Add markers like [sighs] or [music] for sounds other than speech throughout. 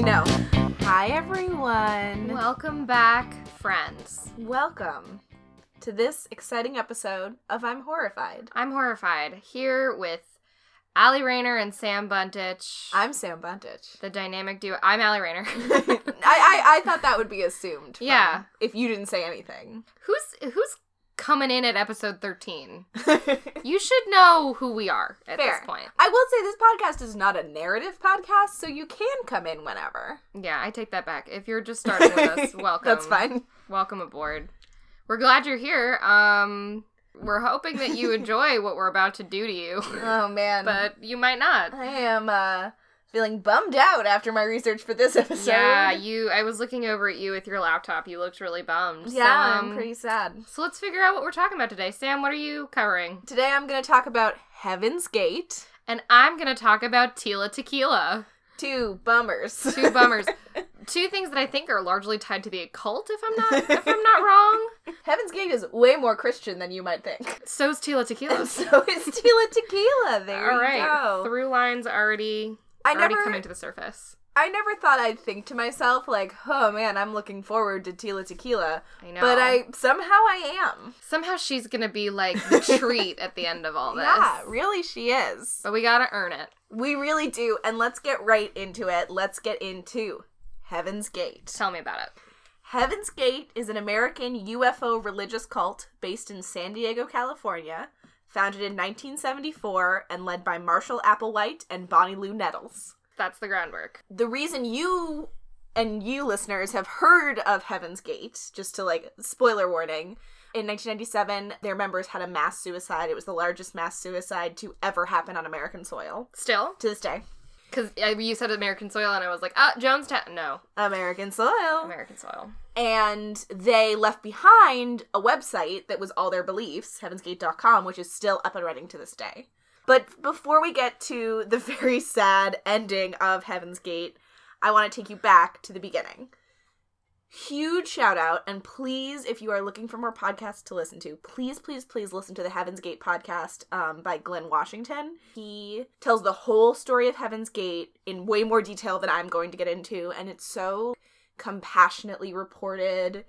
Know. Hi, everyone. Welcome back, friends. Welcome to this exciting episode of I'm Horrified. I'm horrified here with Allie Rayner and Sam Buntich. I'm Sam Buntich. the dynamic duo. I'm Allie Rayner. [laughs] I, I, I thought that would be assumed. Yeah. If you didn't say anything. who's who's coming in at episode 13? [laughs] You should know who we are at Fair. this point. I will say this podcast is not a narrative podcast, so you can come in whenever. Yeah, I take that back. If you're just starting with us, [laughs] welcome. That's fine. Welcome aboard. We're glad you're here. Um we're hoping that you [laughs] enjoy what we're about to do to you, Oh man. but you might not. I am uh feeling bummed out after my research for this episode. Yeah, you. I was looking over at you with your laptop. You looked really bummed. Yeah, So, I'm um, pretty sad. So let's figure out what we're talking about today. Sam, what are you covering? Today I'm going to talk about Heaven's Gate. And I'm gonna talk about Tila Tequila. Two bummers. Two bummers. [laughs] Two things that I think are largely tied to the occult. If I'm not, [laughs] if I'm not wrong. Heaven's Gate is way more Christian than you might think. So's Tila Tequila. And [laughs] so is Tila Tequila. There All you go. through lines already I already never, coming to the surface. I never thought I'd think to myself like, "Oh man, I'm looking forward to Tila Tequila," I know, but I somehow I am. somehow she's gonna be like [laughs] the treat at the end of all this. Yeah, really, she is. But we gotta earn it. We really do. And let's get right into it. Let's get into Heaven's Gate. Tell me about it. Heaven's Gate is an American UFO religious cult based in San Diego, California, founded in 1974 and led by Marshall Applewhite and Bonnie Lou Nettles. That's the groundwork. The reason you and you listeners have heard of Heaven's Gate, just to like spoiler warning, in 1997 their members had a mass suicide. It was the largest mass suicide to ever happen on American soil Still, to this day. because you said American soil, and I was like, ah, Jonestown. No, American soil. American soil. And they left behind a website that was all their beliefs, heavensgate.com, which is still up and running to this day. But before we get to the [laughs] very sad ending of Heaven's Gate, I want to take you back to the beginning. Huge shout out, and please, if you are looking for more podcasts to listen to, please, please, please listen to the Heaven's Gate podcast um, by Glynn Washington. He tells the whole story of Heaven's Gate in way more detail than I'm going to get into, and it's so compassionately reported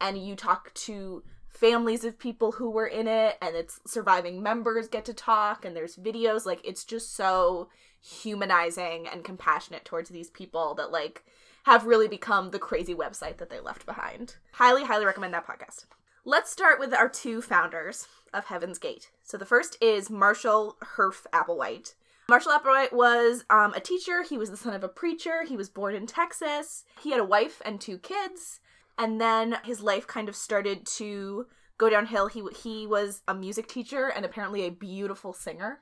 and you talk to families of people who were in it and its surviving members get to talk and there's videos. Like it's just so humanizing and compassionate towards these people that like have really become the crazy website that they left behind. Highly highly recommend that podcast. Let's start with our two founders of heaven's gate. So the first is marshall Herff applewhite Marshall Applewhite was um, a teacher. He was the son of a preacher. He was born in Texas. He had a wife and two kids. And then his life kind of started to go downhill. He he was a music teacher and apparently a beautiful singer.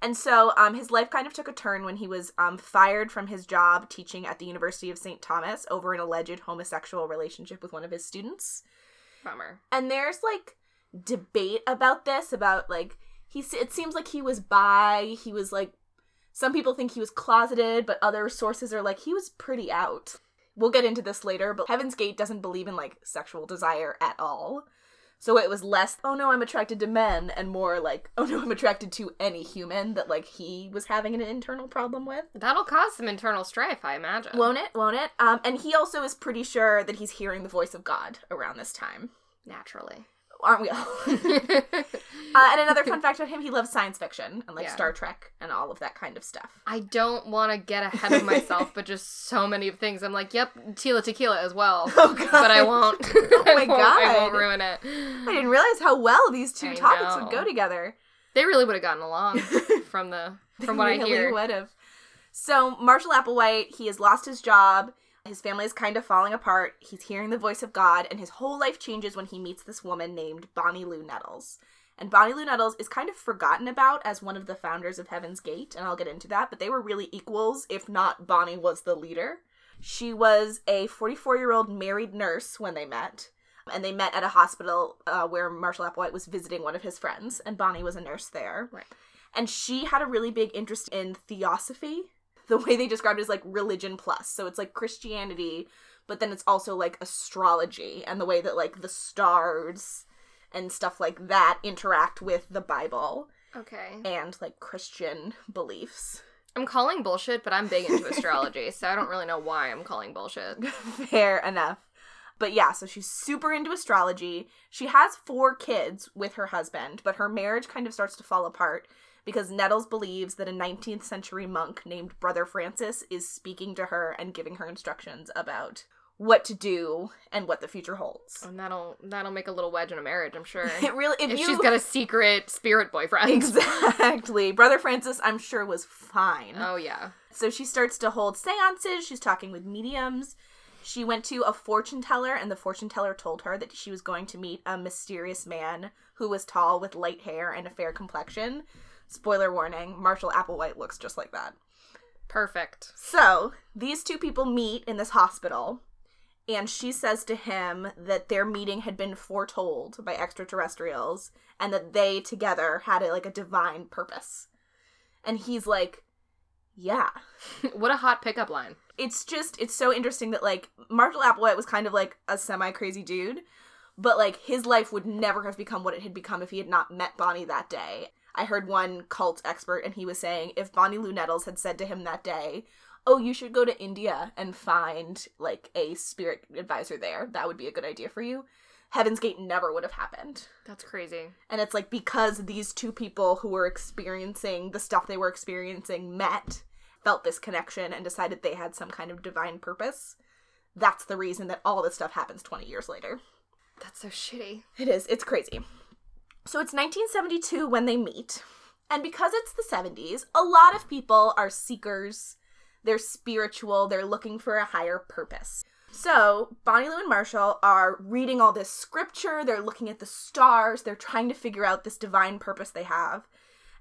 And so um, his life kind of took a turn when he was um, fired from his job teaching at the University of St. Thomas over an alleged homosexual relationship with one of his students Bummer. and there's like debate about this about like he it seems like he was bi he was like some people think he was closeted but other sources are like he was pretty out. We'll get into this later but heaven's gate doesn't believe in like sexual desire at all. So it was less oh no i'm attracted to men and more like oh no i'm attracted to any human that like he was having an internal problem with. That'll cause some internal strife, I imagine. won't it? Won't it? Um and he also is pretty sure that he's hearing the voice of god around this time. Naturally. Aren't we all [laughs] Uh, and another fun fact about him, he loves science fiction and like Yeah. Star Trek and all of that kind of stuff. I don't want to get ahead of myself, but just so many things. I'm like, yep, Tila Tequila as well. [laughs] Oh god. But I won't. [laughs] Oh my I won't, I won't ruin it. I didn't realize how well these two I topics know. would go together. They really would have gotten along from the from what I Really hear. would have. So Marshall Applewhite, he has lost his job. His family is kind of falling apart. He's hearing the voice of God, and his whole life changes when he meets this woman named Bonnie Lou Nettles. And Bonnie Lou Nettles is kind of forgotten about as one of the founders of Heaven's Gate, and I'll get into that, but they were really equals, if not Bonnie was the leader. She was a 44 year old married nurse when they met, and they met at a hospital uh, where Marshall Applewhite was visiting one of his friends, and Bonnie was a nurse there. Right. And she had a really big interest in theosophy. The way they described it is like religion plus. So it's like Christianity, but then it's also like astrology and the way that like the stars and stuff like that interact with the Bible Okay. and like Christian beliefs. I'm calling bullshit, but I'm big into astrology, so I don't really know why I'm calling bullshit. [laughs] Fair enough. But yeah, so she's super into astrology. She has four kids with her husband, but her marriage kind of starts to fall apart because Nettles believes that a 19th century monk named Brother Francis is speaking to her and giving her instructions about what to do and what the future holds. And that'll that'll make a little wedge in a marriage, I'm sure. [laughs] It really if, if you she's got a secret spirit boyfriend. Exactly. Brother Francis I'm sure was fine. Oh yeah. So she starts to hold seances, she's talking with mediums. She went to a fortune teller, and the fortune teller told her that she was going to meet a mysterious man who was tall with light hair and a fair complexion. Spoiler warning Marshall Applewhite looks just like that. Perfect. So, these two people meet in this hospital, and she says to him that their meeting had been foretold by extraterrestrials and that they together had a, like a divine purpose. And he's like, yeah. [laughs] what a hot pickup line. It's just, it's so interesting that like Marshall Applewhite was kind of like a semi crazy dude, but like his life would never have become what it had become if he had not met Bonnie that day. I heard one cult expert, and he was saying if Bonnie Lou Nettles had said to him that day, oh, you should go to India and find like a spirit advisor there. That would be a good idea for you. Heaven's Gate never would have happened. That's crazy. And it's like because these two people who were experiencing the stuff they were experiencing met, felt this connection, and decided they had some kind of divine purpose. That's the reason that all this stuff happens 20 years later. That's so shitty. It is. It's crazy. So it's 1972 when they meet. And because it's the 70s, a lot of people are seekers they're spiritual, they're looking for a higher purpose. So, Bonnie Lou and Marshall are reading all this scripture, they're looking at the stars, they're trying to figure out this divine purpose they have.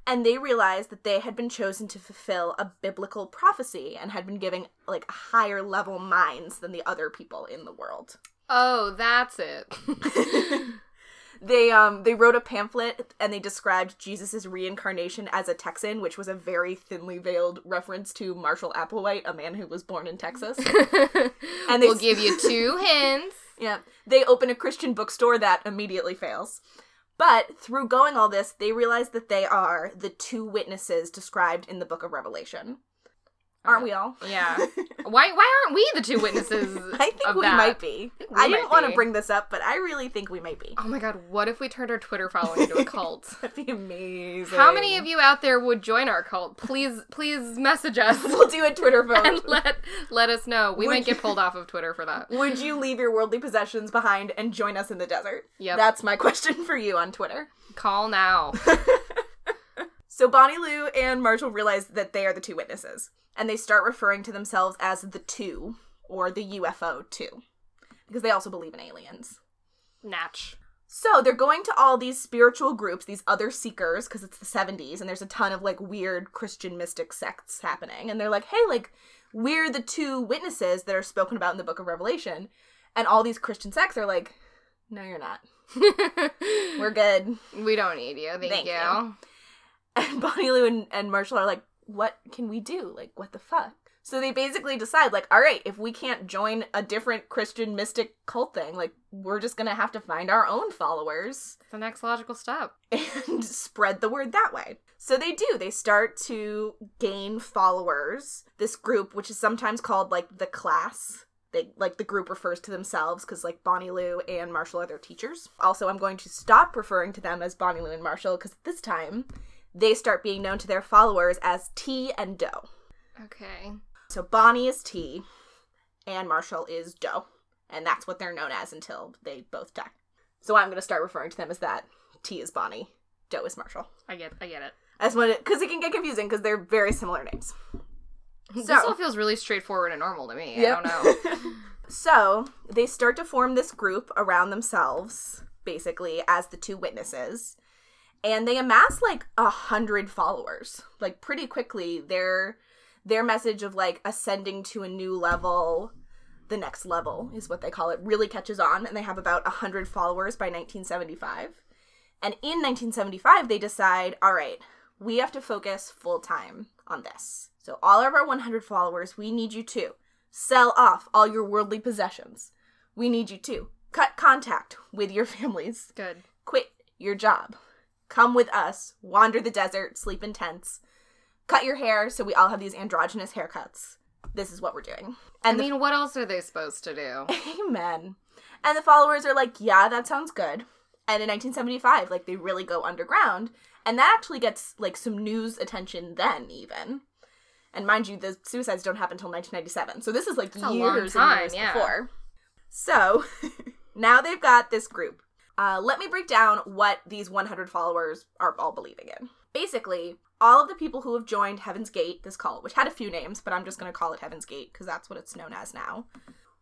And they realize that they had been chosen to fulfill a biblical prophecy and had been given like higher level minds than the other people in the world. Oh, that's it. [laughs] [laughs] they um they wrote a pamphlet and they described Jesus' reincarnation as a Texan, which was a very thinly veiled reference to Marshall Applewhite, a man who was born in Texas. [laughs] and they will give you two [laughs] hints. Yeah. They open a Christian bookstore that immediately fails. But through going all this, they realize that they are the two witnesses described in the book of Revelation. Aren't we all? Yeah. [laughs] why why aren't we the two witnesses? [laughs] I think we that? might be. I, I didn't want to bring this up, but I really think we might be. Oh my god, what if we turned our Twitter following into a cult? [laughs] That'd be amazing. How many of you out there would join our cult? Please please message us. we'll do a Twitter vote. And let let us know. We would might get pulled off of Twitter for that. Would you leave your worldly possessions behind and join us in the desert? Yep. That's my question for you on Twitter. Call now. So Bonnie Lou and Marshall realize that they are the two witnesses and they start referring to themselves as the two or the UFO two because they also believe in aliens. Natch. So they're going to all these spiritual groups, these other seekers, because it's the 70s and there's a ton of like weird Christian mystic sects happening. And they're like, hey, like, we're the two witnesses that are spoken about in the book of Revelation. And all these Christian sects are like, no, you're not. [laughs] we're good. We don't need you. Thank, Thank you. you. And [laughs] Bonnie Lou and, and Marshall are like, what can we do? Like, what the fuck? So they basically decide, like, all right, if we can't join a different Christian mystic cult thing, like, we're just gonna have to find our own followers. The next logical step. [laughs] And spread the word that way. So they do. They start to gain followers. This group, which is sometimes called, like, the class. They, like, the group refers to themselves because, like, Bonnie Lou and Marshall are their teachers. Also, I'm going to stop referring to them as Bonnie Lou and Marshall because this time they start being known to their followers as T and Doe. Okay. So Bonnie is T and Marshall is Doe. And that's what they're known as until they both die. So I'm going to start referring to them as that. T is Bonnie, Doe is Marshall. I get I get it. As when because it, can get confusing because they're very similar names. This so, all feels really straightforward and normal to me. Yep. I don't know. [laughs] so they start to form this group around themselves, basically, as the two witnesses and they amass like a hundred followers. Like pretty quickly their their message of like ascending to a new level the next level is what they call it really catches on and they have about a hundred followers by 1975 and in 1975 they decide all right we have to focus full time on this. So all of our 100 followers we need you to sell off all your worldly possessions. We need you to cut contact with your [laughs] families. Good. Quit your job Come with us, wander the desert, sleep in tents, cut your hair so we all have these androgynous haircuts. This is what we're doing. I And the mean, what else are they supposed to do? [laughs] Amen. And the followers are like, yeah, that sounds good. And in 1975, like they really go underground, and that actually gets like some news attention then even. And mind you, the suicides don't happen until 1997, so this is like long years time, and years yeah. before. So [laughs] now they've got this group. Uh, let me break down what these 100 followers are all believing in. Basically, all of the people who have joined Heaven's Gate, this cult, which had a few names, but I'm just going to call it Heaven's Gate because that's what it's known as now,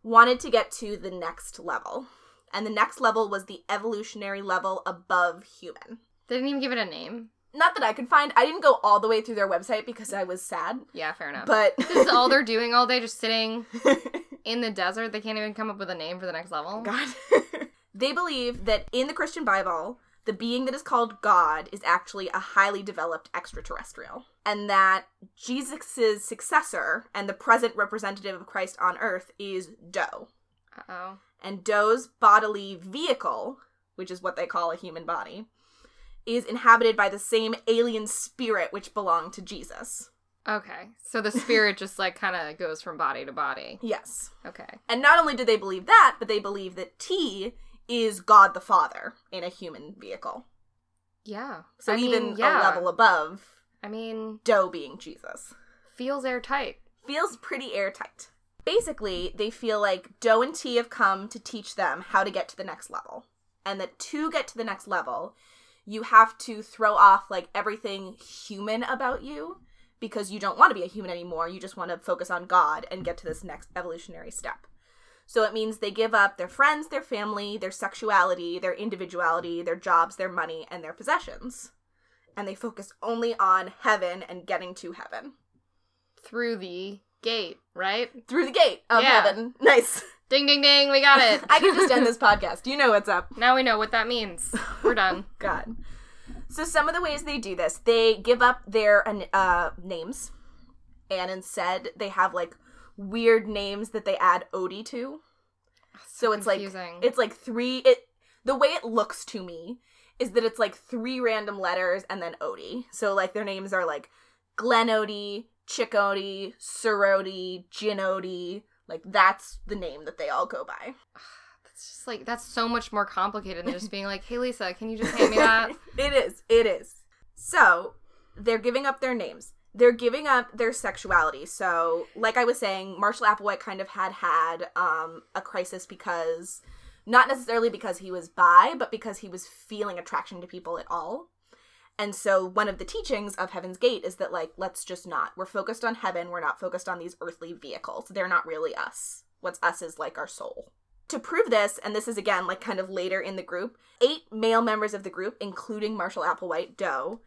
wanted to get to the next level. And the next level was the evolutionary level above human. They didn't even give it a name. Not that I could find. I didn't go all the way through their website because I was sad, Yeah, fair enough. but this is all they're [laughs] doing all day, just sitting [laughs] in the desert. They can't even come up with a name for the next level. God. [laughs] they believe that in the Christian Bible, the being that is called God is actually a highly developed extraterrestrial. And that Jesus' successor and the present representative of Christ on earth is Doe. Uh oh. And Doe's bodily vehicle, which is what they call a human body, is inhabited by the same alien spirit which belonged to Jesus. Okay. So the spirit just like kind of goes from body to body. [laughs] Yes. Okay. And not only do they believe that, but they believe that T is God the Father in a human vehicle. Yeah. So I mean, even yeah. a level above I mean, Doe being Jesus. feels airtight. Feels pretty airtight. Basically, they feel like Doe and T have come to teach them how to get to the next level. And that to get to the next level, you have to throw off like everything human about you because you don't want to be a human anymore. You just want to focus on God and get to this next evolutionary step. So it means they give up their friends, their family, their sexuality, their individuality, their jobs, their money, and their possessions. And they focus only on heaven and getting to heaven. Through the gate, right? Through the gate of Yeah. heaven. [laughs] Nice. Ding ding ding, we got it. [laughs] I can just end this [laughs] podcast. You know what's up. now we know what that means. We're done. God. So some of the ways they do this, they give up their uh, names, and instead they have like weird names that they add Odie to. So it's like it's like three. It the way it looks to me is that it's like three random letters and then Odie. So like their names are like Glen Odie, Chick Odie, Sir Odie, Gin Odie. Like that's the name that they all go by. [sighs] It's just like that's so much more complicated than just [laughs] being like, "Hey Lisa, can you just hand me that?" [laughs] it is. It is. So they're giving up their names. They're giving up their sexuality. So, like I was saying, Marshall Applewhite kind of had had um, a crisis because, not necessarily because he was bi, but because he was feeling attraction to people at all. And so, one of the teachings of Heaven's Gate is that, like, let's just not. We're focused on heaven. We're not focused on these earthly vehicles. They're not really us. What's us is like our soul to prove this, and this is again like kind of later in the group, eight male members of the group, including Marshall Applewhite Doe,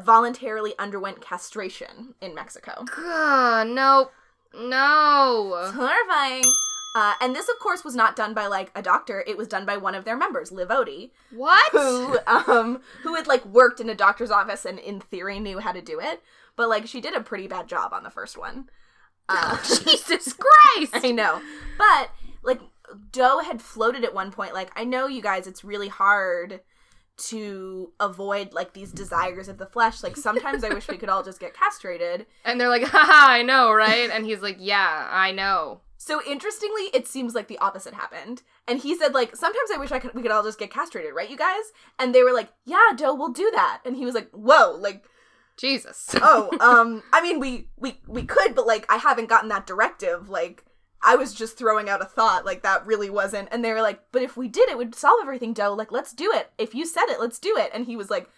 voluntarily underwent castration in Mexico. Gah, nope. No. Horrifying. Uh, and this, of course, was not done by like a doctor. It was done by one of their members, Liv Odie, What? who um who had like worked in a doctor's office and in theory knew how to do it. But like she did a pretty bad job on the first one. Uh, [laughs] Jesus Christ. I know. But like Doe had floated at one point like I know you guys it's really hard to avoid like these desires of the flesh. Like sometimes I wish we could all just get castrated. [laughs] And they're like, haha, I know, right? And he's like, yeah, I know. So interestingly, it seems like the opposite happened. And he said like sometimes I wish I could we could all just get castrated, right you guys? And they were like, "Yeah, Doe, we'll do that." And he was like, "Whoa, like Jesus. oh, [laughs] um I mean we we we could, but like I haven't gotten that directive like I was just throwing out a thought, like that really wasn't. And they were like, but if we did, it would solve everything, Doe. Like, let's do it. If you said it, let's do it. And he was like,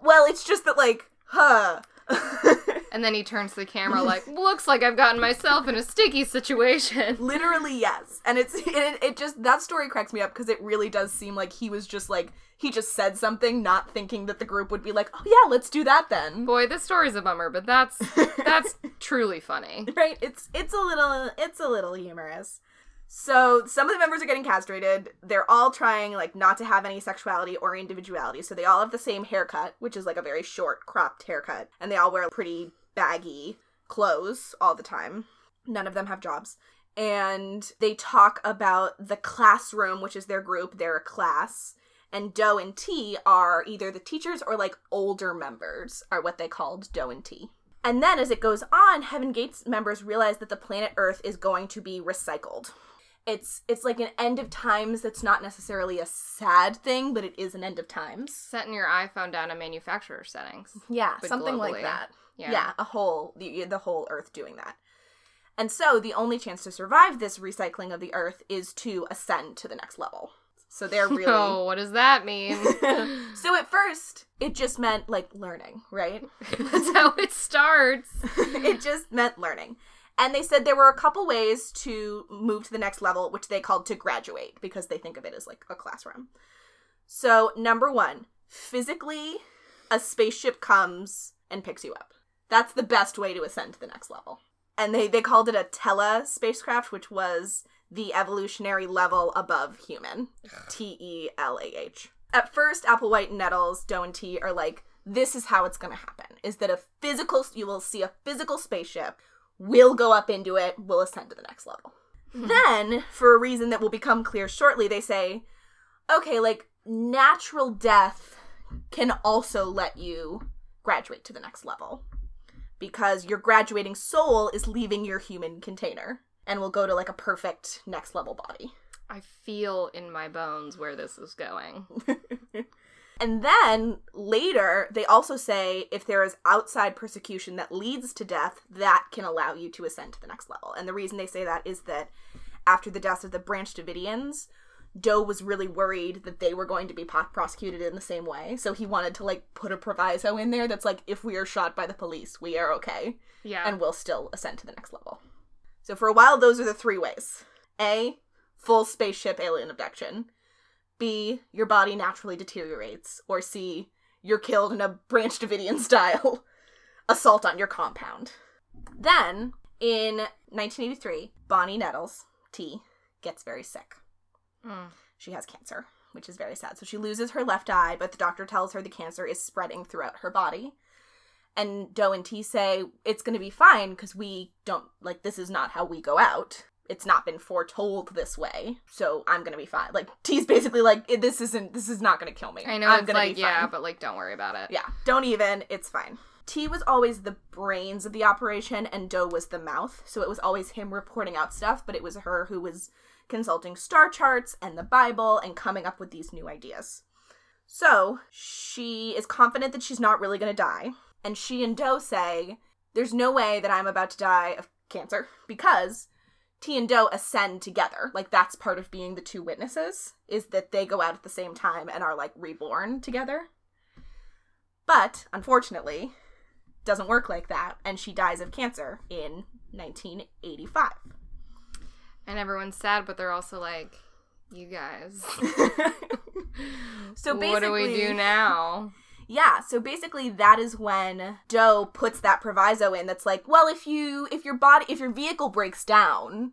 well, it's just that, like, huh. [laughs] And then he turns to the camera like, [laughs] looks like I've gotten myself in a sticky situation. [laughs] Literally, yes. And it's, [laughs] it, it just, that story cracks me up because it really does seem like he was just like, he just said something, not thinking that the group would be like, oh yeah, let's do that then. Boy, this story's a bummer, but that's that's truly funny. right it's it's a little it's a little humorous so some of the members are getting castrated they're all trying like not to have any sexuality or individuality so they all have the same haircut which is like a very short cropped haircut and they all wear pretty baggy clothes all the time none of them have jobs and they talk about the classroom which is their group their class And Doe and T are either the teachers or like older members, are what they called Doe and T. And then as it goes on, Heaven Gates members realize that the planet Earth is going to be recycled. It's it's like an end of times that's not necessarily a sad thing, but it is an end of times. Setting your iPhone down to manufacturer settings. Yeah, something like that. Yeah. Yeah. a whole the, the whole Earth doing that. And so the only chance to survive this recycling of the Earth is to ascend to the next level. So they're [laughs] really Oh, what does that mean? [laughs] So at first, it just meant like learning, right? [laughs] That's how it starts. it just meant learning. And they said there were a couple ways to move to the next level, which they called to graduate because they think of it as like a classroom. So, number one, physically, a spaceship comes and picks you up. That's the best way to ascend to the next level. And they, they called it a TELAH spacecraft, which was the evolutionary level above human. T E L A H. At first, Applewhite and Nettles, Doe and T are like, this is how it's going to happen is that a physical, you will see a physical spaceship, we'll go up into it, we'll ascend to the next level. Hmm. Then, for a reason that will become clear shortly, they say, okay, like natural death can also let you graduate to the next level because your graduating soul is leaving your human container and will go to like a perfect next level body. I feel in my bones where this is going. [laughs] And then later, they also say if there is outside persecution that leads to death, that can allow you to ascend to the next level. And the reason they say that is that after the deaths of the Branch Davidians, Doe was really worried that they were going to be po- prosecuted in the same way. So he wanted to like put a proviso in there that's like, if we are shot by the police, we are okay Yeah. and we'll still ascend to the next level. So for a while, those are the three ways: A, full spaceship alien abduction; B, your body naturally deteriorates; or C, you're killed in a Branch Davidian [laughs] style assault on your compound. Then, in 1983, Bonnie Nettles T gets very sick. Mm. She has cancer, which is very sad. So she loses her left eye, but the doctor tells her the cancer is spreading throughout her body. And Doe and T say it's going to be fine because we don't, like, this is not how we go out. It's not been foretold this way. So I'm going to be fine. Like, T's basically like, this isn't, this is not going to kill me. I know I'm gonna like, be fine. yeah, but like, don't worry about it. Yeah, don't even. It's fine. T was always the brains of the operation, and Doe was the mouth. So it was always him reporting out stuff, but it was her who was consulting star charts and the Bible and coming up with these new ideas. So she is confident that she's not really going to die. And she and Doe say, There's no way that I'm about to die of cancer because T and Doe ascend together. Like that's part of being the two witnesses, is that they go out at the same time and are like reborn together. But unfortunately, doesn't work like that, and she dies of cancer in 1985. And everyone's sad, but they're also like, you guys. [laughs] so basically, what do we do now? Yeah, so basically that is when Doe puts that proviso in that's like, well, if you if your body if your vehicle breaks down,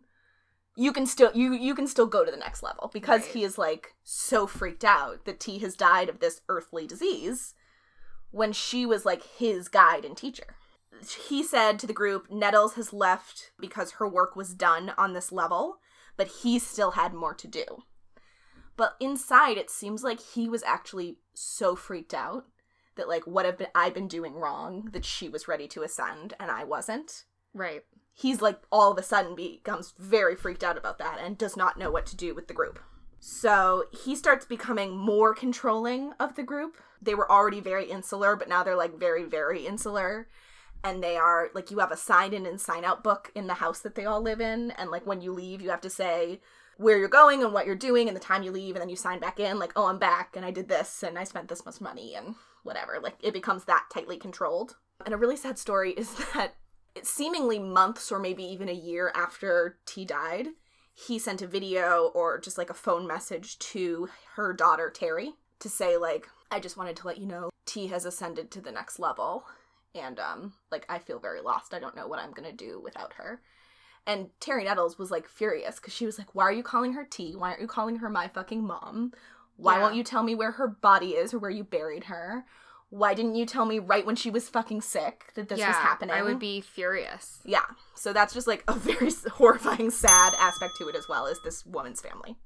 you can still you you can still go to the next level because Right. he is like so freaked out that T has died of this earthly disease when she was like his guide and teacher. He said to the group, Nettles has left because her work was done on this level, but he still had more to do. But inside, it seems like he was actually so freaked out that like what have been I been doing wrong that she was ready to ascend and I wasn't. Right. He's like all of a sudden becomes very freaked out about that and does not know what to do with the group. So he starts becoming more controlling of the group. They were already very insular, but now they're like very, very insular. And they are like, you have a sign in and sign out book in the house that they all live in. And like, when you leave, you have to say where you're going and what you're doing and the time you leave. And then you sign back in, like, oh, I'm back and I did this and I spent this much money and whatever. Like, it becomes that tightly controlled. And a really sad story [laughs] is that seemingly months or maybe even a year after T died, he sent a video or just like a phone message to her daughter Terry to say like I just wanted to let you know T has ascended to the next level and um like I feel very lost. I don't know what I'm going to do without her. And Terry Nettles was like furious cuz she was like why are you calling her T? Why aren't you calling her my fucking mom? Why Yeah. won't you tell me where her body is or where you buried her? Why didn't you tell me right when she was fucking sick that this yeah, was happening? I would be furious. Yeah. So that's just like a [laughs] very horrifying, sad aspect to it as well as this woman's family.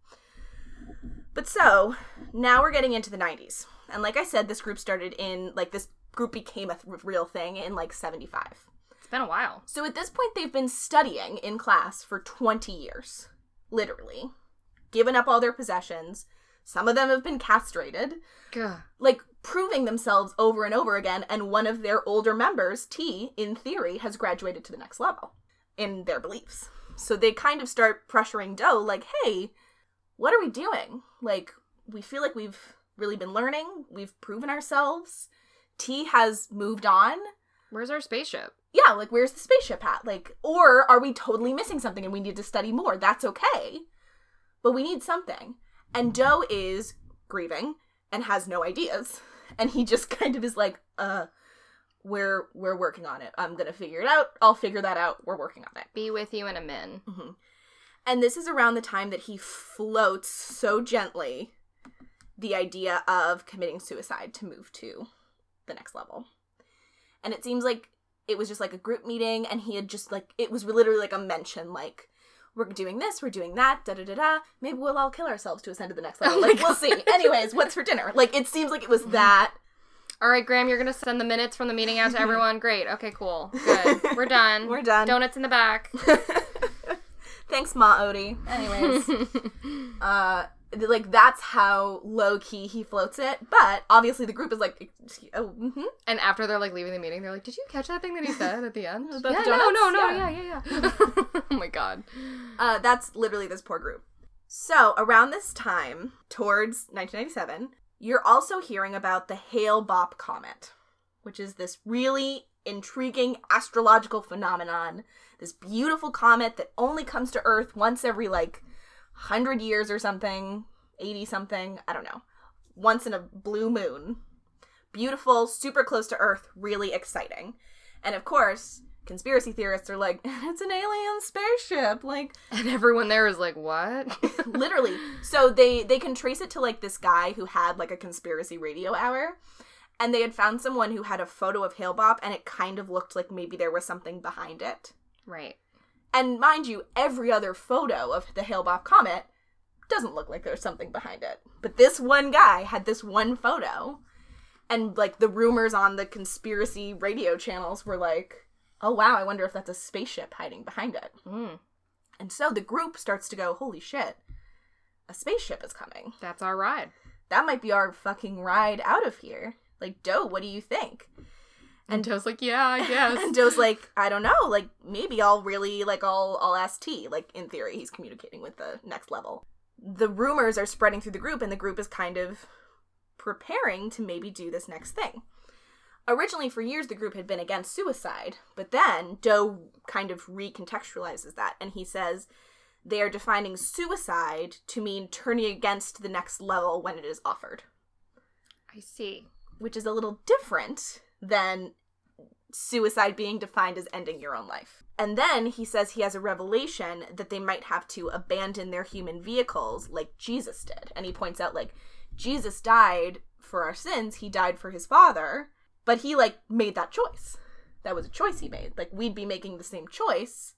But so, now we're getting into the 90s. And like I said, this group started in, like, this group became a th- real thing in, like, 75. It's been a while. So at this point, they've been studying in class for 20 years. Literally. Given up all their possessions. Some of them have been castrated. Gah. Like, proving themselves over and over again. And one of their older members, T, in theory, has graduated to the next level in their beliefs. So they kind of start pressuring Doe, like, hey, what are we doing? Like, we feel like we've really been learning, we've proven ourselves. T has moved on. Where's our spaceship? Yeah, like, where's the spaceship at? Like, or are we totally missing something and we need to study more? That's okay. But we need something. And Doe is grieving and has no ideas. [laughs] And he just kind of is like, uh, we're we're working on it. I'm gonna figure it out. I'll figure that out. We're working on it. Be with you in a min. hmm And this is around the time that he floats so gently the idea of committing suicide to move to the next level. And it seems like it was just like a group meeting, and he had just like, it was literally like a mention, like, we're doing this, we're doing that, da da da da. Maybe we'll all kill ourselves to ascend to the next level. [laughs] Oh like, we'll see. Anyways, what's for dinner? Like, it seems like it was that. [laughs] All right, Graham, you're gonna send the minutes from the meeting out to [laughs] everyone. Great. Okay, cool. Good. We're done. We're done. Donuts in the back. Thanks, Ma Odie. Anyways. uh like that's how low key he floats it but obviously the group is like oh mm-hmm. and after they're like leaving the meeting, they're like, "Did you catch that thing that he [laughs] said at the end?" About the yeah, no, no, no, Yeah. yeah, yeah, yeah. [laughs] [laughs] oh my god. uh that's literally this poor group so around this time towards 1997 you're also hearing about the hale bopp comet which is this really intriguing astrological phenomenon this beautiful comet that only comes to earth once every like 100 years or something 80 something i don't know once in a blue moon. Beautiful super close to earth really exciting. And of course conspiracy theorists are like [laughs] it's an alien spaceship like [laughs] And everyone there is like, "What?" [laughs] literally. So they they can trace it to like this guy who had like a conspiracy radio hour. And they had found someone who had a photo of hale bopp and it kind of looked like maybe there was something behind it. Right. And mind you every other photo of the hale bopp comet doesn't look like there's something behind it but this one guy had this one photo and like the rumors on the conspiracy radio channels were like oh wow i wonder if that's a spaceship hiding behind it Mm, and so the group starts to go holy shit a spaceship is coming that's our ride. that might be our fucking ride out of here. Like, Doe, what do you think? And mm. Joe's like, "Yeah, I [laughs] guess." And Doe's like, I don't know. Like, maybe I'll really, like, I'll, I'll ask T. Like, in theory, he's communicating with the next level. The rumors are spreading through the group, and the group is kind of preparing to maybe do this next thing. Originally, for years, the group had been against suicide, but then Doe kind of recontextualizes that, and he says they are defining suicide to mean turning against the next level when it is offered. I see. which is a little different than suicide being defined as ending your own life. And then he says he has a revelation that they might have to abandon their human vehicles like Jesus did. And he points out, like, Jesus died for our sins, he died for his father, but he, like, made that choice. That was a choice he made. Like, we'd be making the same choice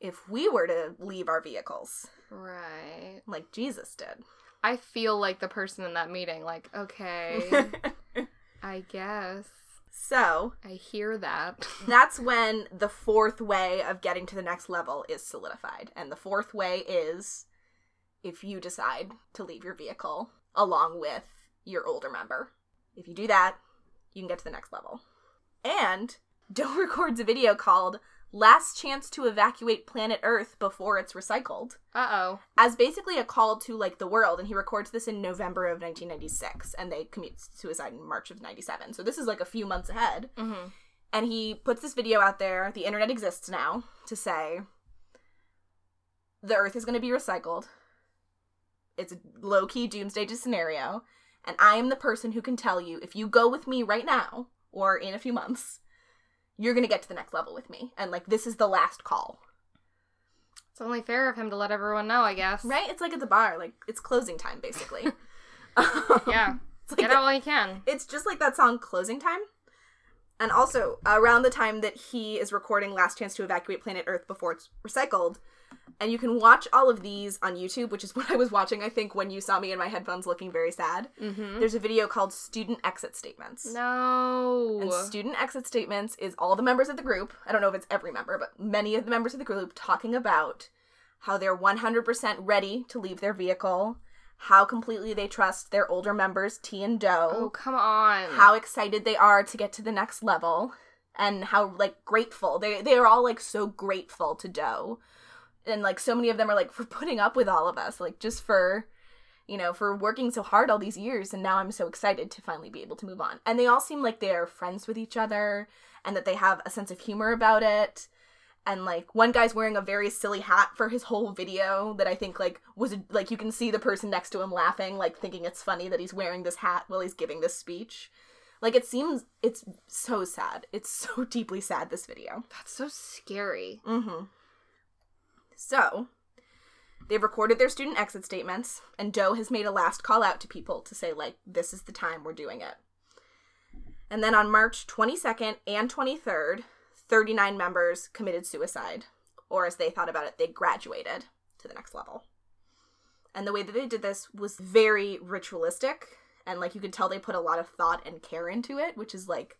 if we were to leave our vehicles, Right. like Jesus did. I feel like the person in that meeting. Like, okay, [laughs] I guess so, I hear that. [laughs] that's when the fourth way of getting to the next level is solidified. And the fourth way is if you decide to leave your vehicle along with your older member. If you do that, you can get to the next level. And Doe [laughs] records a video called Last Chance to Evacuate Planet Earth Before It's Recycled. Uh oh. as basically a call to like the world and he records this in november of 1996 and they commit suicide in march of 97 so this is like a few months ahead. Mm-hmm. and he puts this video out there. The internet exists now to say the earth is going to be recycled. It's a low-key doomsday scenario and i am the person who can tell you if you go with me right now or in a few months you're going to get to the next level with me and like this is the last call It's only fair of him to let everyone know, I guess. right it's like at the bar like it's closing time basically [laughs] [laughs] um, Yeah. It's like Get out while you can. It's just like that song Closing Time. And also, around the time that he is recording Last Chance to Evacuate Planet Earth before it's recycled, And you can watch all of these on YouTube, which is [laughs] what I was watching, I think, when you saw me in my headphones looking very sad. Mm-hmm. There's a video called Student Exit Statements. No. And student exit statements is all the members of the group. I don't know if it's every member, but many of the members of the group talking about how they're 100% ready to leave their vehicle, how completely they trust their older members, T and Doe. oh, come on. how excited they are to get to the next level, and how like grateful they they are all like so grateful to Doe, and like so many of them are like [laughs] for putting up with all of us, like just for you know, for working so hard all these years, and now I'm so excited to finally be able to move on. And they all seem like they're friends with each other and that they have a sense of humor about it. And like one guy's wearing a very silly hat for his whole video that I think like was like you can see the person next to him laughing, like thinking it's funny that he's wearing this hat while he's giving this speech. Like it seems it's so sad. It's [laughs] so deeply sad this video. That's so scary. Mm-hmm. So, they've recorded their student exit statements, and Doe has made a last call out to people to say, like, this is the time we're doing it. And then on March 22nd and 23rd, 39 members committed suicide, or as they thought about it, they graduated to the next level. And the way that they did this was very ritualistic, and like you could tell they put a lot of thought and care into it, which is like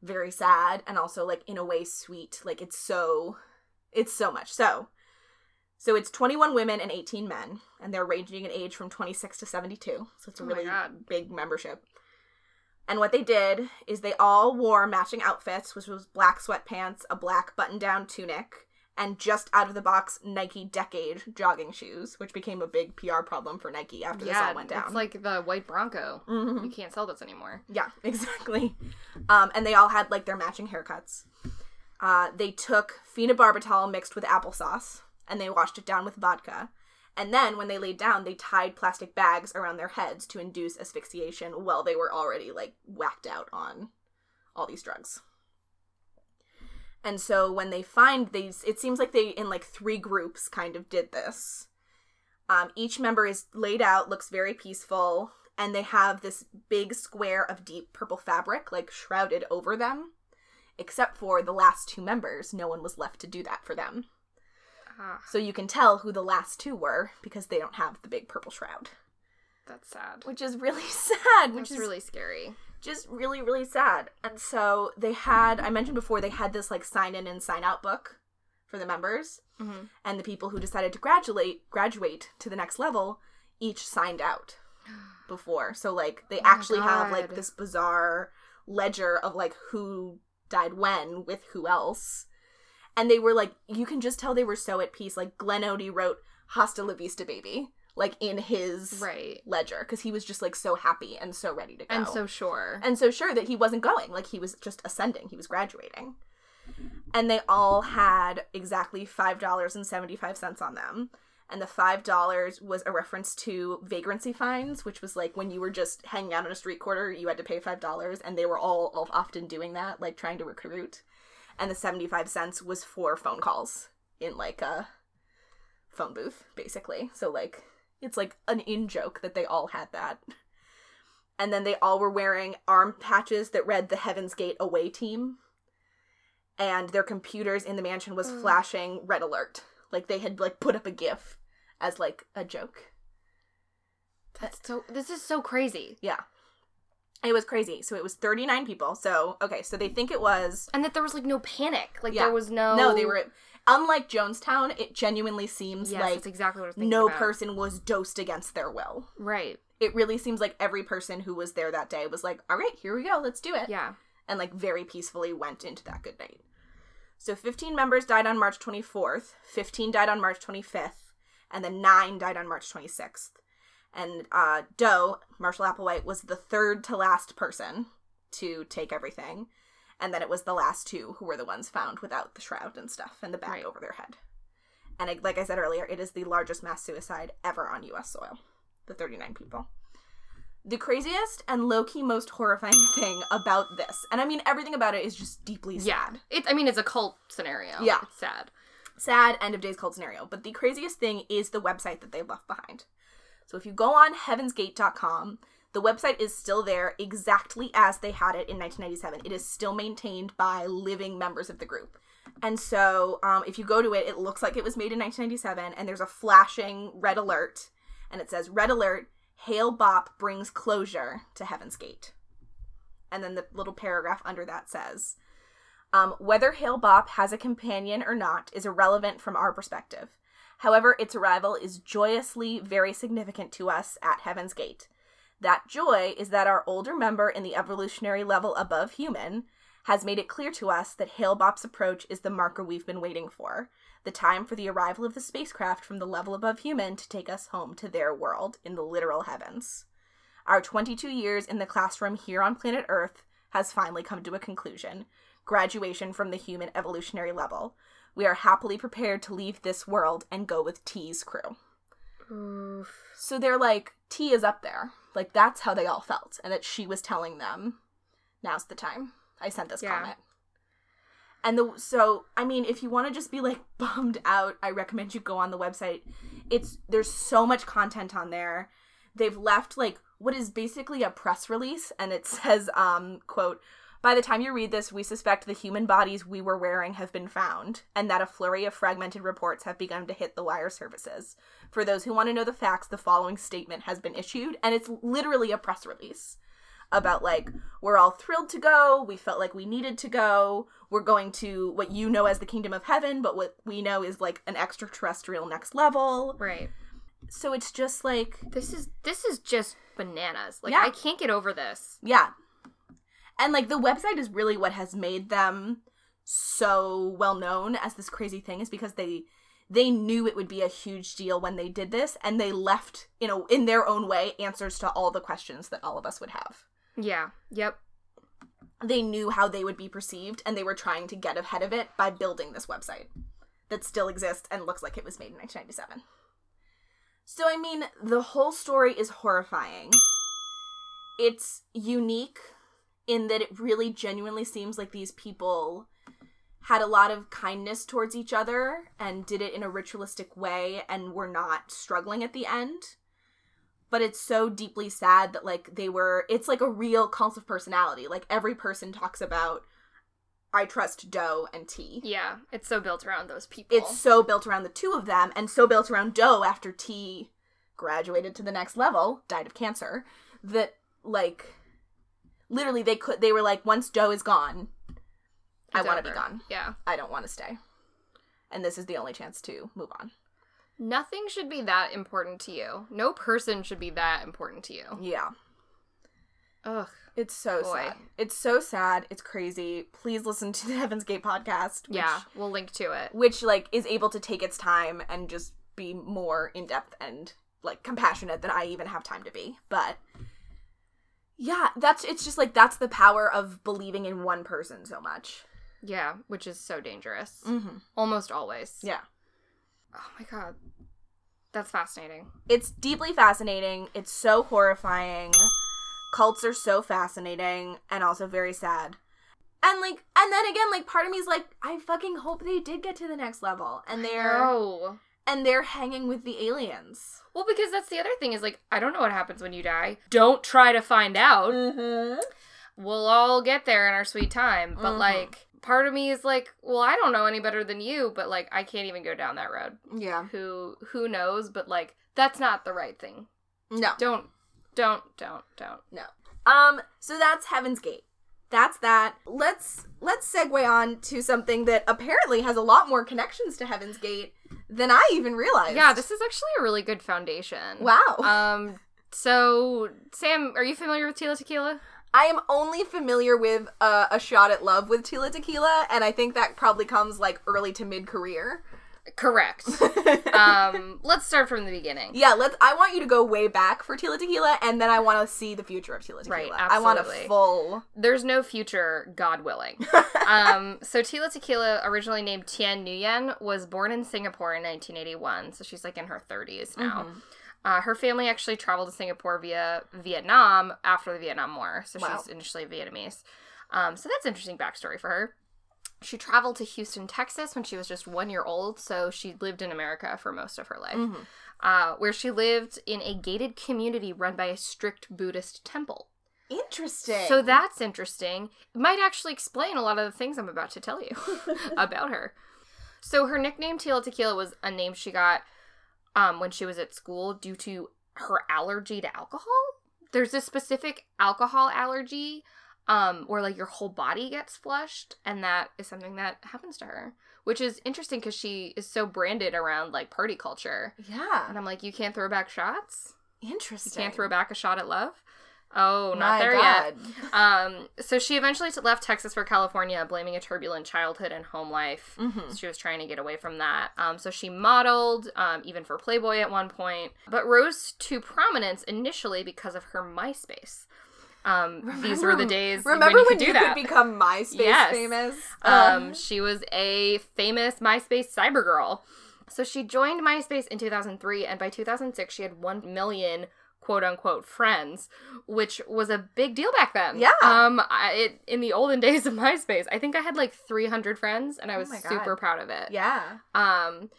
very sad and also like in a way sweet. Like it's so it's so much. So, so it's 21 women and 18 men, and they're ranging in age from 26 to 72. So it's a Oh really big membership. And what they did is they all wore matching outfits, which was black sweatpants, a black button-down tunic, and just out of the box Nike Decade jogging shoes, which became a big PR problem for Nike after this all went down. it's like the white Bronco. Mhm. You can't sell those anymore. Yeah, [laughs] exactly. Um, and they all had like their matching haircuts. Uh, they took phenobarbital mixed with applesauce and they washed it down with vodka. And then when they laid down, they tied plastic bags around their heads to induce asphyxiation while they were already like whacked out on all these drugs. And so when they find these, it seems like they in like three groups kind of did this. Um, each member is laid out, looks very peaceful, and they have this big square of deep purple fabric like shrouded over them. Except for the last two members, no one was left to do that for them. Ah, So you can tell who the last two were because they don't have the big purple shroud, that's sad. which is really [laughs] sad. Which That's is really scary. just really really sad and so they had i mentioned before they had this like sign in and sign out book for the members Mm-hmm. and the people who decided to graduate graduate to the next level each signed out [gasps] before so like they Oh actually have like this bizarre ledger of like who died when with who else and they were like you can just tell they were so at peace. Like glenn odie wrote hasta la vista baby like in his Right. ledger because he was just like so happy and so ready to go. And so sure. and so sure that he wasn't going. Like he was just ascending. He was graduating. And they all had exactly $5.75 on them. And the $5 was a reference to vagrancy fines which was like when you were just hanging out on a street corner you had to pay $5 and they were all often doing that like trying to recruit and the 75 cents was for phone calls in like a phone booth basically so like it's like an in joke that they all had that and then they all were wearing arm patches that read the Heaven's Gate away team. And their computers in the mansion was Ugh. flashing red alert. Like they had like put up a GIF as like a joke. That's so. This is so crazy. Yeah. It was crazy. So it was 39 people. So, okay, so they think it was And that there was like no panic. Like Yeah. there was no. No, they were unlike Jonestown, it genuinely seems Yes, like exactly what I was thinking. no about. person was dosed against their will. Right. It really seems like every person who was there that day was like, "All right, here we go. Let's do it." Yeah. and like very peacefully went into that good night. So 15 members died on March 24th, 15 died on March 25th, and then 9 died on March 26th. And uh Doe, Marshall Applewhite was the third to last person to take everything. And then it was the last two who were the ones found without the shroud and stuff and the bag Right. over their head. And it, like I said earlier, it is the largest mass suicide ever on US soil. The 39 people. The craziest and low key most horrifying [laughs] thing about this, and I mean everything about it is just deeply Yeah. sad. It. I mean, it's a cult scenario. Yeah. It's sad. Sad end of days cult scenario. But the craziest thing is the website that they left behind. So if you go on heavensgate.com, the website is still there exactly as they had it in 1997. It is still maintained by living members of the group. And so, um, if you go to it, it looks like it was made in 1997, and there's a flashing red alert, and it says, Red alert, Hale Bopp brings closure to Heaven's Gate. And then the little paragraph under that says, um, Whether Hale Bopp has a companion or not is irrelevant from our perspective. However, its arrival is joyously very significant to us at Heaven's Gate. That joy is that our older member in the evolutionary level above human has made it clear to us that Hale Bopp's approach is the marker we've been waiting for, the time for the arrival of the spacecraft from the level above human to take us home to their world in the literal heavens. Our 22 years in the classroom here on planet Earth has finally come to a conclusion graduation from the human evolutionary level. We are happily prepared to leave this world and go with Ti's crew. Oof. So they're like, T is up there. Like, that's how they all felt. And that she was telling them, now's the time. I sent this Yeah. comment. And the so I mean, if you want to just be like [laughs] bummed out, I recommend you go on the website. It's there's so much content on there. They've left like what is basically a press release, and it [laughs] says, um, quote, by the time you read this, we suspect the human bodies we were wearing have been found, and that a flurry of fragmented reports have begun to hit the wire services. For those who want to know the facts, the following statement has been issued, and it's literally a press release about like we're all thrilled to go we felt like we needed to go we're going to what you know as the kingdom of heaven but what we know is like an extraterrestrial next level Right. so it's just like This is this is just bananas. Like Yeah. I can't get over this. yeah and like the website is really what has made them so well known as this crazy thing is because they they knew it would be a huge deal when they did this and they left you know in their own way answers to all the questions that all of us would have Yeah. Yep. they knew how they would be perceived and they were trying to get ahead of it by building this website that still exists and looks like it was made in 1997. So, I mean, the whole story is horrifying. It's unique in that it really genuinely seems like these people had a lot of kindness towards each other and did it in a ritualistic way and were not struggling at the end but it's so deeply sad that like they were it's like a real cult of personality like every person talks about i trust Do and Ti Yeah. It's so built around those people. it's so built around the two of them and so built around Do after Ti graduated to the next level died of cancer that like literally they could they were like once Do is gone i want to be gone Yeah. i don't want to stay and this is the only chance to move on Nothing should be that important to you. No person should be that important to you. yeah Ugh. It's so Boy. sad. It's so sad. It's crazy. Please listen to the [laughs] Heaven's Gate podcast. Which, yeah. We'll link to it. Which like is able to take its time and just be more in depth and like compassionate than I even have time to be. But yeah, that's it's just like that's the power of believing in one person so much. Yeah. Which is so dangerous. Mm-hmm. Almost always. Yeah. Oh my god. That's fascinating. It's deeply fascinating. It's so horrifying. Cults are so fascinating and also very sad. And like and then again like part of me is like I fucking hope they did get to the next level and they're. And they're hanging with the aliens. Well, because that's the other thing is like, I don't know what happens when you die. Don't try to find out. Mhm. We'll all get there in our sweet time. But Mhm. like, part of me is like, well, I don't know any better than you, but like, I can't even go down that road. Yeah. Who who knows? But like, that's not the right thing. No. Don't, don't, don't, don't. No. Um so that's Heaven's Gate. That's that. Let's let's segue on to something that apparently has a lot more connections to Heaven's Gate than I even realized. Yeah, this is actually a really good foundation. Wow. [laughs] Um. So, Sam, are you familiar with Tila Tequila? I am only familiar with uh, a shot at love with Tila Tequila, and I think that probably comes like early to mid career. Correct. [laughs] um. Let's start from the beginning. yeah, let's. I want you to go way back for Tila Tequila, and then I want to see the future of Tila Tequila. Right, I want a absolutely. full. There's no future, God willing. [laughs] um, so Tila Tequila, originally named Tian Nguyen, was born in Singapore in 1981. So she's like in her 30s now. Mhm. Uh, her family actually traveled to Singapore via Vietnam after the Vietnam War. So Wow. she's initially Vietnamese. Um, so that's interesting backstory for her. She traveled to Houston, Texas when she was just one year old. So she lived in America for most of her life, Mhm. uh, where she lived in a gated community run by a strict Buddhist temple. Interesting. So that's interesting. It might actually explain a lot of the things I'm about to tell you [laughs] about her. So her nickname Tila Tequila was a name she got um, when she was at school due to her allergy to alcohol. There's a specific alcohol allergy um, where like your whole body gets flushed, and that is something that happens to her, which is interesting because she is so branded around like party culture. yeah. And I'm like, you can't throw back shots. Interesting. You can't throw back a shot at love. Oh, not My there yet. [laughs] Um, so she eventually t- left Texas for California, blaming a turbulent childhood and home life. Mhm. She was trying to get away from that. Um, so she modeled, um, even for Playboy at one point, but rose to prominence initially because of her MySpace. Um, [laughs] these were the days Remember when you when could you that. could become MySpace Yes. famous? Um, Uh, she was a famous MySpace cyber girl. So she joined MySpace in 2003, and by 2006, she had 1 million quote unquote friends, which was a big deal back then. Yeah. Um, I, it, in the olden [laughs] days of MySpace, I think I had like 300 friends, and I Oh was God. super proud of it. yeah. Um,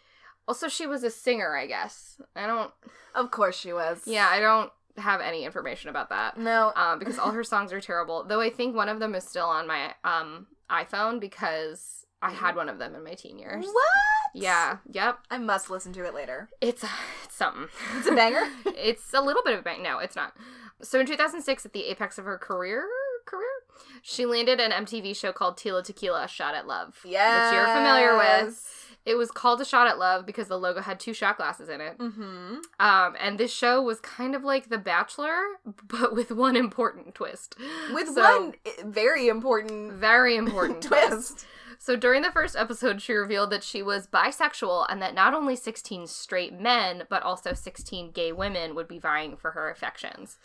also, she was a singer, I guess. I don't, Of course she was. yeah, I don't have any information about that No. um, because all her songs are terrible. Though I think one of them is still on my um iPhone because I had one of them in my teen years. what? Yeah. Yep. I must listen to it later. It's it's something. It's a banger. [laughs] it's a little bit of a bang. No, it's not. So in 2006, at the apex of her career, career, she landed an MTV show called Tila Tequila: Shot at Love, Yeah. which you're familiar with. It was called a shot at love because the logo had two shot glasses in it. Mm-hmm. Um, and this show was kind of like The Bachelor, [laughs] but with one important twist. With So- one very important very important [laughs] twist. twist. So during the first episode, she revealed that she was bisexual and that not only 16 straight men, but also 16 gay women would be vying for her affections.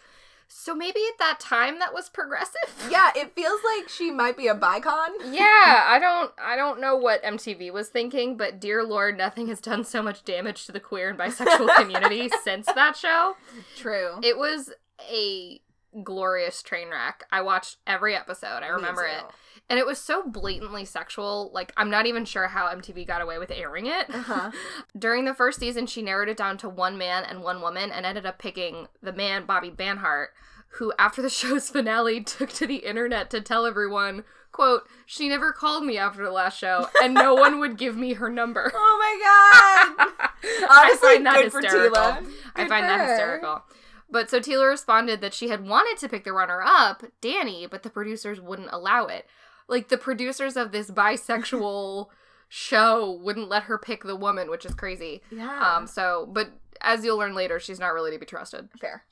So maybe at that time that was progressive. [laughs] Yeah, it feels like she might be a bicon. Yeah, [laughs] I don't I don't know what MTV was thinking, but dear lord, nothing has done so much damage to the queer and bisexual [laughs] community since that show. True. It was a glorious train wreck. I watched every episode. I remember it. And it was so blatantly sexual. Like, I'm not even sure how MTV got away with airing it. Uh-huh. [laughs] During the first season, she narrowed it down to one man and one woman and ended up picking the man, Bobby Banhart, who, after the [laughs] show's finale, took to the internet to tell everyone, quote, she never called me after the last show, and no one would give me her number. [laughs] Oh my god. Honestly, I find that hysterical. I find that hysterical. But so Taylor responded that she had wanted to pick the runner up, Danny, but the producers wouldn't allow it. Like the producers of this bisexual show wouldn't let her pick the woman, which is crazy. Yeah. Um so but as you'll learn later, she's not really to be trusted. fair.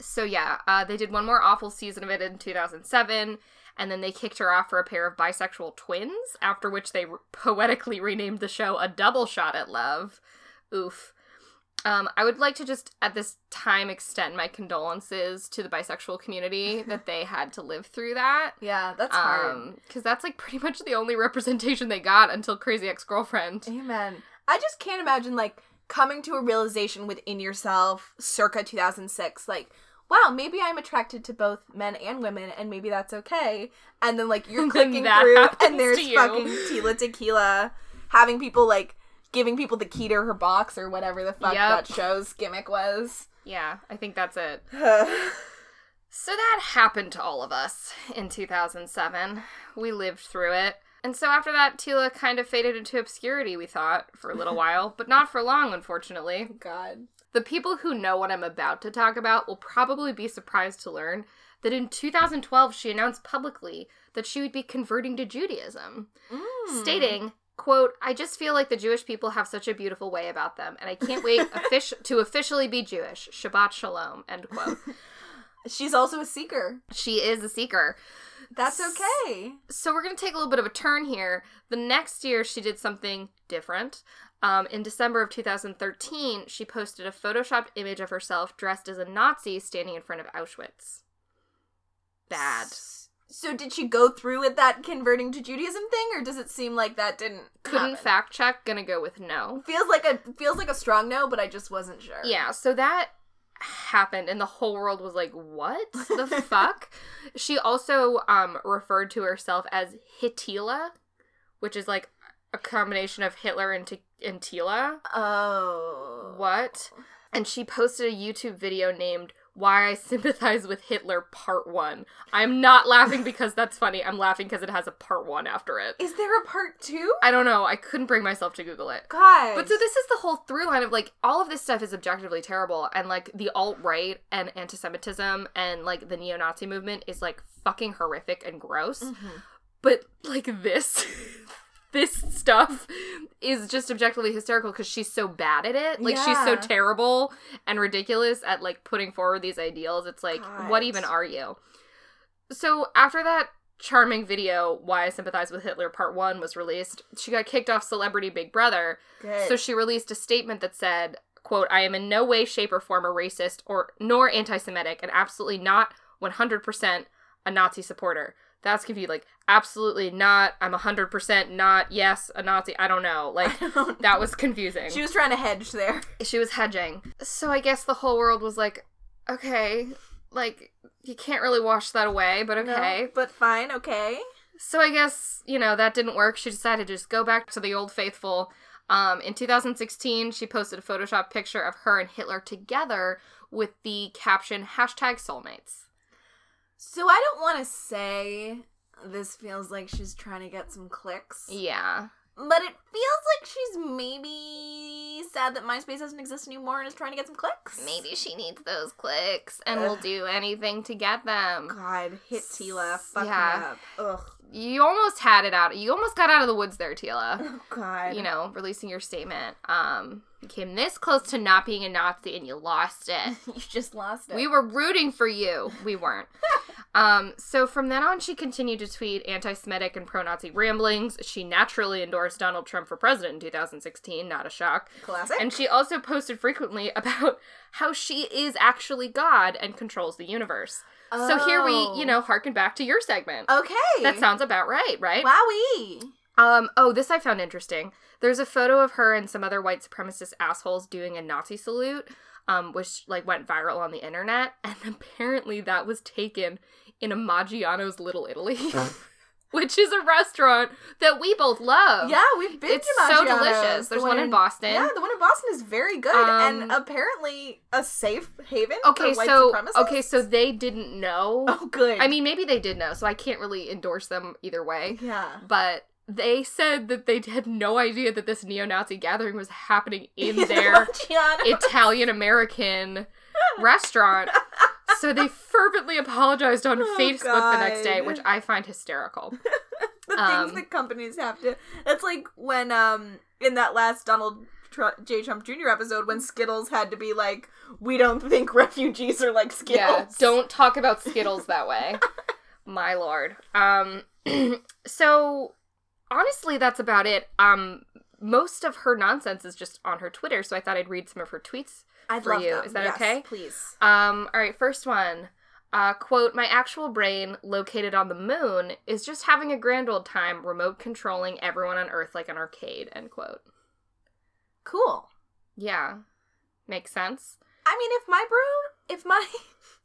So yeah, uh, they did one more awful season of it in 2007, and then they kicked her off for a pair of bisexual twins. After which they re- poetically renamed the show "A Double Shot at Love." Oof. Um, I would like to just at this time extend my condolences to the bisexual community [laughs] that they had to live through that. Yeah, that's hard. Um, because that's like pretty much the only [laughs] representation they got until Crazy Ex Girlfriend. Amen. I just can't imagine like coming to a realization within yourself circa 2006 like wow, maybe I'm attracted to both men and women and maybe that's okay. And then like you're [laughs] clicking through and there's fucking Tila Tequila having people like giving people the key to her box or whatever the fuck Yep. that show's gimmick was. Yeah, I think that's it. [sighs] So that happened to all of us in 2007. We lived through it. And so after that, Tila kind of faded into obscurity, we thought, for a little [laughs] while, but not for long, unfortunately. God. The people who know what I'm about to talk about will probably be surprised to learn that in 2012 she announced publicly that she would be converting to Judaism, Mm. stating, quote, I just feel like the Jewish people have such a beautiful way about them, and I can't wait [laughs] offic- to officially be Jewish. Shabbat shalom, end quote. [laughs] She's also a seeker. she is a seeker. That's okay. So we're going to take a little bit of a turn here. The next year, she did something different. Um, in December of 2013, she posted a photoshopped image of herself dressed as a Nazi standing in front of Auschwitz. Bad. So did she go through with that converting to Judaism thing, or does it seem like that didn't Couldn't happen? fact check. Gonna go with no. Feels like a feels like a strong no, but I just wasn't sure. Yeah, so that happened and the whole world was like, "What the [laughs] fuck?" She also um referred to herself as Hitila, which is like a combination of Hitler and, T- and Tila. Oh. What? And she posted a YouTube video named Why I [laughs] Sympathize with Hitler Part 1. I'm not laughing because that's funny. I'm laughing because it has a Part 1 after it. Is there a part two? I don't know. I couldn't bring myself to Google it. God. But so this is the whole through line of like all of this stuff is objectively terrible and like the alt right and anti Semitism and like the neo Nazi movement is like fucking horrific and gross. Mhm. But like this [laughs] this stuff is just objectively hysterical because she's so bad at it. Like she's so terrible and ridiculous at like putting forward these ideals. It's like, what even are you? So after that charming video, Why I Sympathize with Hitler Part 1 was released, she got kicked off Celebrity Big Brother. Good. So she released a statement that said, quote, I am in no way, shape, or form a racist or nor anti-Semitic and absolutely not 100% a Nazi supporter. That's confused. Like, absolutely not. I'm 100% not. Yes, a Nazi. I don't know. Like, [laughs] don't that know. was confusing. She was trying to hedge there. [laughs] she was hedging. So I guess the whole world was like, okay, like, you can't really wash that away, but okay. No, but fine, okay. So I guess, you know, that didn't work. She decided to just go back to the old faithful. Um, in 2016, she posted a Photoshop picture of her and Hitler together with the caption hashtag soulmates. So I don't want to say this feels like she's trying to get some clicks. Yeah. But it feels like she's maybe sad that MySpace doesn't exist anymore and is trying to get some clicks. Maybe she needs those clicks and will do anything to get them. God, Hitila. Fuck Yeah. Ugh. You almost had it out. You almost got out of the woods there, Tila. Oh, God. you know, releasing your statement. Um, you came this close to not being a Nazi and you lost it. [laughs] you just lost it. We were rooting for you. We weren't. [laughs] um, so from then on, she continued to tweet anti Semitic and pro Nazi ramblings. She naturally endorsed Donald Trump for president in 2016, not a shock. Classic. And she also posted frequently about [laughs] how she is actually God and controls the universe. So here we, Oh. you know, harken back to your segment. Okay. That sounds about right, right? Wowie. Um, oh, this I found interesting. There's a photo of her and some other white supremacist assholes doing a Nazi salute, um, which like went viral on the internet, [laughs] and apparently that was taken in a Maggiano's Little Italy, [laughs] [laughs] which is a restaurant that we both love. Yeah, we've been It's to so delicious. The There's one in Boston. Yeah, the one in Boston is very good Um, and apparently a safe haven Okay, for white so supremacists. okay, so they didn't know. oh, good. I mean, maybe they did know, so I can't really endorse them either way. yeah. but they said that they had no idea that this neo-Nazi gathering was happening in [laughs] their Italian American [laughs] restaurant. So they fervently apologized on Oh, Facebook the next day, which I find hysterical. [laughs] the um, things that companies have to. That's like when um in that last Donald Tr- J. Trump Jr. episode when Skittles had to be like, we don't think refugees are like Skittles. Yeah, don't talk about Skittles that way. My lord. Um [clears throat] so honestly that's about it. Um most of her nonsense is just on her Twitter, so I thought I'd read some of her tweets I'd for love you. them. Is that Yes, okay? Please. Um, all right, first one. Uh, quote, my actual brain, located on the moon, is just having a grand old time remote controlling everyone on Earth like an arcade, end quote. Cool. Yeah. Makes sense. I mean, if my brain, if my, [laughs]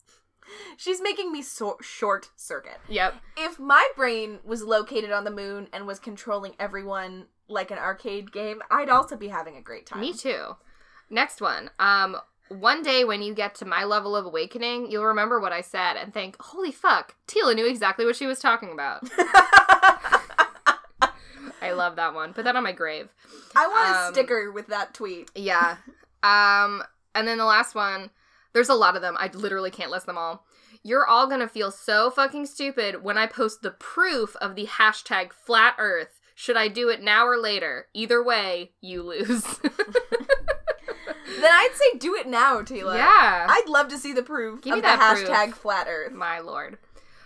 she's making me so- short circuit. Yep. If my brain was located on the moon and was controlling everyone like an arcade game, I'd also be having a great time. Me too. Next one. Um, one day when you get to my level of awakening, you'll remember what I said and think, holy fuck, Tila knew exactly what she was talking about. [laughs] I love that one. Put that on my grave. I want a Um, sticker with that tweet. Yeah. Um, and then the last one, there's a lot of them. I literally can't list them all. You're all gonna feel so fucking stupid when I post the proof of the hashtag flat earth. Should I do it now or later? Either way, you lose. [laughs] Then I'd say do it now, Tila. yeah. I'd love to see the proof Give me of the that proof. hashtag flat earth. My lord.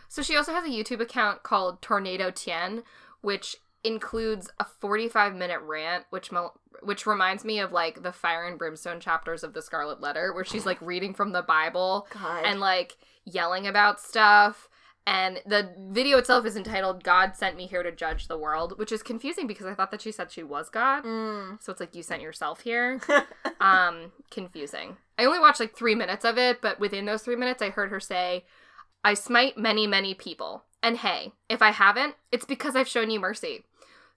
So she also has a YouTube account called Tornado Tien, which includes a 45 minute rant, which mo- which reminds me of like the fire and brimstone chapters of the Scarlet Letter, where she's like reading from the Bible God. and like yelling about stuff. And the video itself is entitled "God Sent Me Here to Judge the World," which is confusing because I thought that she said she was God. Mm. So it's like you sent yourself here. [laughs] um, confusing. I only watched like three minutes of it, but within those three minutes, I heard her say, "I smite many, many people, and hey, if I haven't, it's because I've shown you mercy."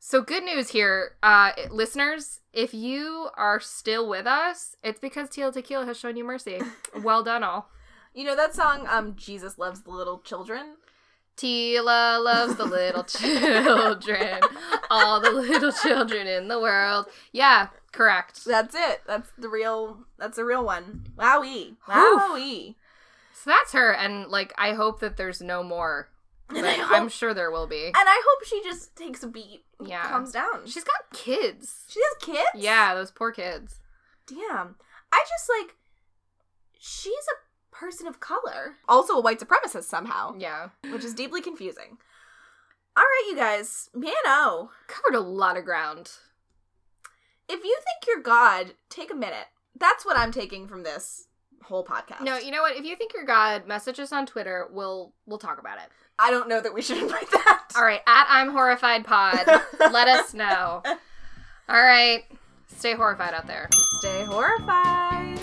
So good news here, uh, listeners. If you are still with us, it's because Tila Tequila has shown you mercy. [laughs] Well done, all. You know that song, um, Jesus Loves the Little Children? Tila loves the little [laughs] children, all the little children in the world. Yeah, correct. That's it. That's the real that's a real one. Wowee. Wowee. So that's her, and like I hope that there's no more. And But I hope- I'm sure there will be. And I hope she just takes a beat Yeah. calms down. She's got kids. she has kids? Yeah, those poor kids. Damn. I just like she's a person of color. Also a white supremacist somehow, Yeah, which is deeply confusing. Alright, you guys. Man oh. covered a lot of ground. If you think you're God, take a minute. That's what I'm taking from this whole podcast. No, you know what? If you think you're God, message us on Twitter. We'll we'll talk about it. I don't know that we should [laughs] invite that. All right, at I'm horrified pod. Let us know. [laughs] All right, stay horrified out there. Stay horrified.